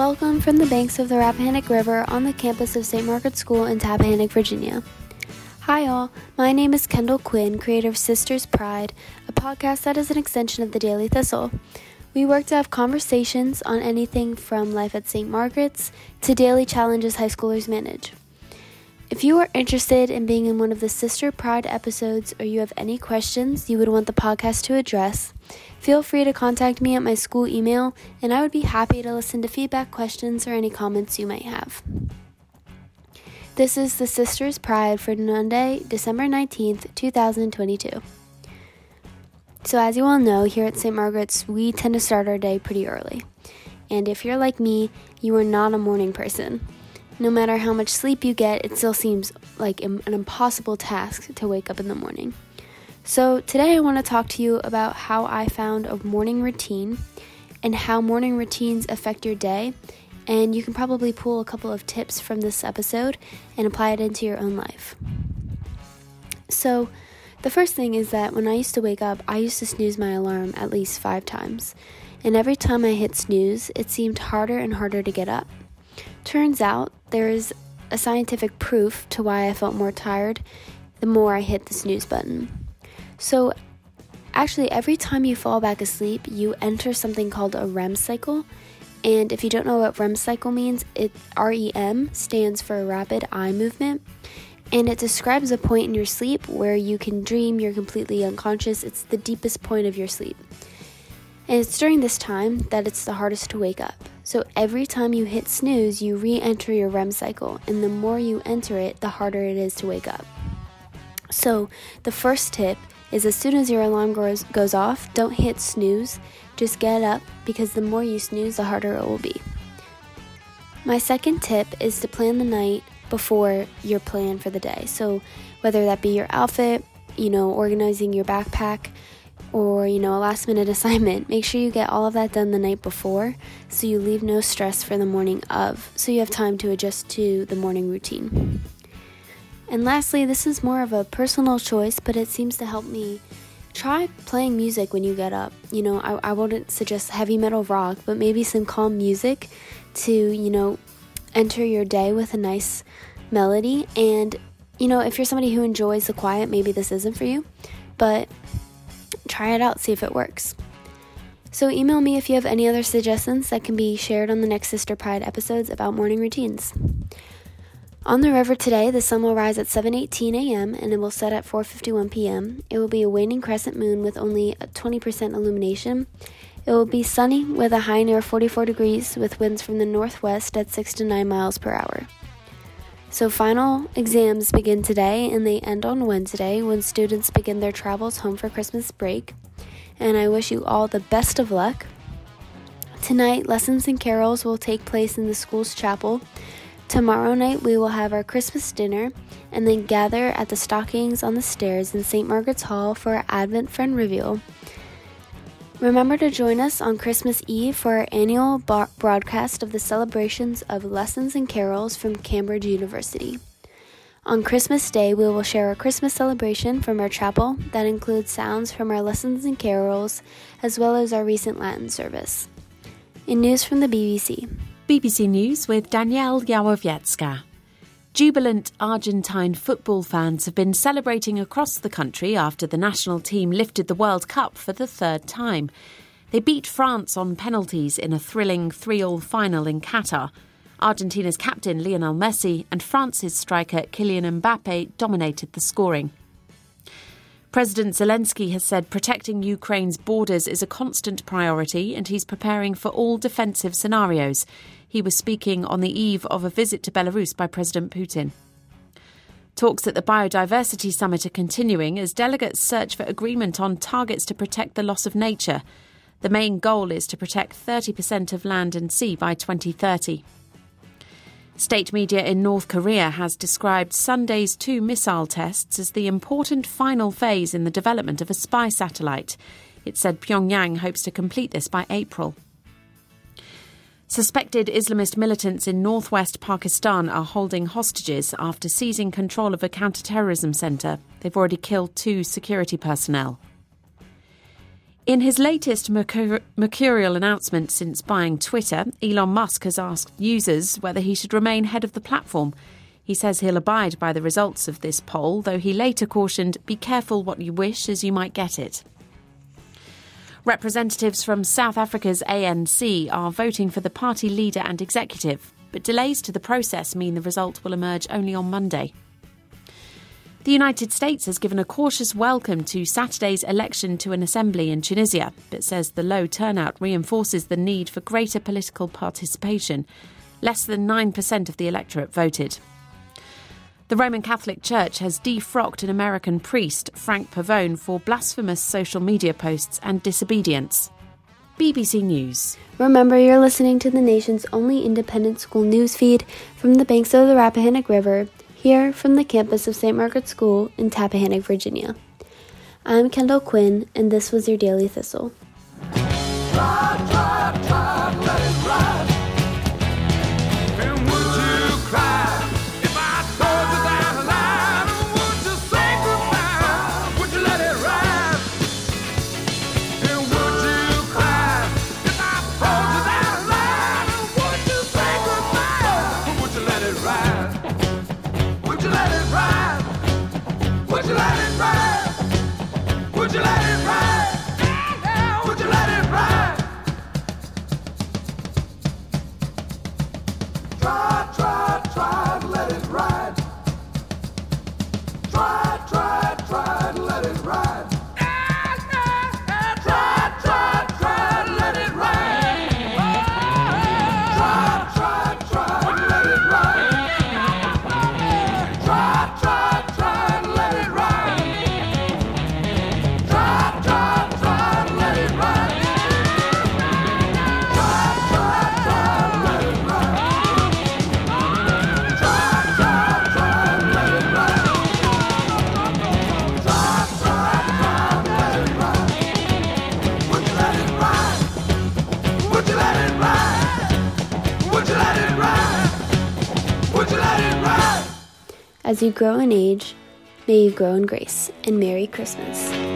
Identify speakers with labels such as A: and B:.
A: Welcome from the banks of the Rappahannock River on the campus of St. Margaret's School in Tappahannock, Virginia. Hi, all. My name is Kendall Quinn, creator of Sisters Pride, a podcast that is an extension of the Daily Thistle. We work to have conversations on anything from life at St. Margaret's to daily challenges high schoolers manage. If you are interested in being in one of the Sister Pride episodes or you have any questions you would want the podcast to address, feel free to contact me at my school email and I would be happy to listen to feedback, questions, or any comments you might have. This is the Sisters Pride for Monday, December 19th, 2022. So, as you all know, here at St. Margaret's, we tend to start our day pretty early. And if you're like me, you are not a morning person. No matter how much sleep you get, it still seems like an impossible task to wake up in the morning. So, today I want to talk to you about how I found a morning routine and how morning routines affect your day. And you can probably pull a couple of tips from this episode and apply it into your own life. So, the first thing is that when I used to wake up, I used to snooze my alarm at least five times. And every time I hit snooze, it seemed harder and harder to get up. Turns out there is a scientific proof to why I felt more tired the more I hit the snooze button. So, actually, every time you fall back asleep, you enter something called a REM cycle. And if you don't know what REM cycle means, it REM stands for rapid eye movement. And it describes a point in your sleep where you can dream, you're completely unconscious. It's the deepest point of your sleep. And it's during this time that it's the hardest to wake up. So every time you hit snooze, you re enter your REM cycle, and the more you enter it, the harder it is to wake up. So the first tip is as soon as your alarm goes, goes off, don't hit snooze, just get up because the more you snooze, the harder it will be. My second tip is to plan the night before your plan for the day. So whether that be your outfit, you know, organizing your backpack, or you know a last minute assignment make sure you get all of that done the night before so you leave no stress for the morning of so you have time to adjust to the morning routine and lastly this is more of a personal choice but it seems to help me try playing music when you get up you know i, I wouldn't suggest heavy metal rock but maybe some calm music to you know enter your day with a nice melody and you know if you're somebody who enjoys the quiet maybe this isn't for you but try it out, see if it works. So, email me if you have any other suggestions that can be shared on the next Sister Pride episodes about morning routines. On the river today, the sun will rise at 7:18 a.m. and it will set at 4:51 p.m. It will be a waning crescent moon with only 20% illumination. It will be sunny with a high near 44 degrees with winds from the northwest at 6 to 9 miles per hour. So, final exams begin today and they end on Wednesday when students begin their travels home for Christmas break. And I wish you all the best of luck. Tonight, lessons and carols will take place in the school's chapel. Tomorrow night, we will have our Christmas dinner and then gather at the stockings on the stairs in St. Margaret's Hall for our Advent Friend Reveal. Remember to join us on Christmas Eve for our annual bar- broadcast of the celebrations of lessons and carols from Cambridge University. On Christmas Day, we will share a Christmas celebration from our chapel that includes sounds from our lessons and carols, as well as our recent Latin service. In news from the BBC
B: BBC News with Danielle Yawowiecka. Jubilant Argentine football fans have been celebrating across the country after the national team lifted the World Cup for the third time. They beat France on penalties in a thrilling 3 all final in Qatar. Argentina's captain Lionel Messi and France's striker Kylian Mbappe dominated the scoring. President Zelensky has said protecting Ukraine's borders is a constant priority and he's preparing for all defensive scenarios. He was speaking on the eve of a visit to Belarus by President Putin. Talks at the Biodiversity Summit are continuing as delegates search for agreement on targets to protect the loss of nature. The main goal is to protect 30% of land and sea by 2030. State media in North Korea has described Sunday's two missile tests as the important final phase in the development of a spy satellite. It said Pyongyang hopes to complete this by April. Suspected Islamist militants in northwest Pakistan are holding hostages after seizing control of a counter-terrorism centre. They've already killed two security personnel. In his latest mercurial announcement since buying Twitter, Elon Musk has asked users whether he should remain head of the platform. He says he'll abide by the results of this poll, though he later cautioned, Be careful what you wish, as you might get it. Representatives from South Africa's ANC are voting for the party leader and executive, but delays to the process mean the result will emerge only on Monday. The United States has given a cautious welcome to Saturday's election to an assembly in Tunisia, but says the low turnout reinforces the need for greater political participation. Less than 9% of the electorate voted. The Roman Catholic Church has defrocked an American priest, Frank Pavone, for blasphemous social media posts and disobedience. BBC News.
A: Remember, you're listening to the nation's only independent school news feed from the banks of the Rappahannock River here from the campus of St. Margaret's School in Tappahannock, Virginia. I'm Kendall Quinn, and this was your Daily Thistle. let it ride? Would you let it ride? As you grow in age, may you grow in grace. And Merry Christmas.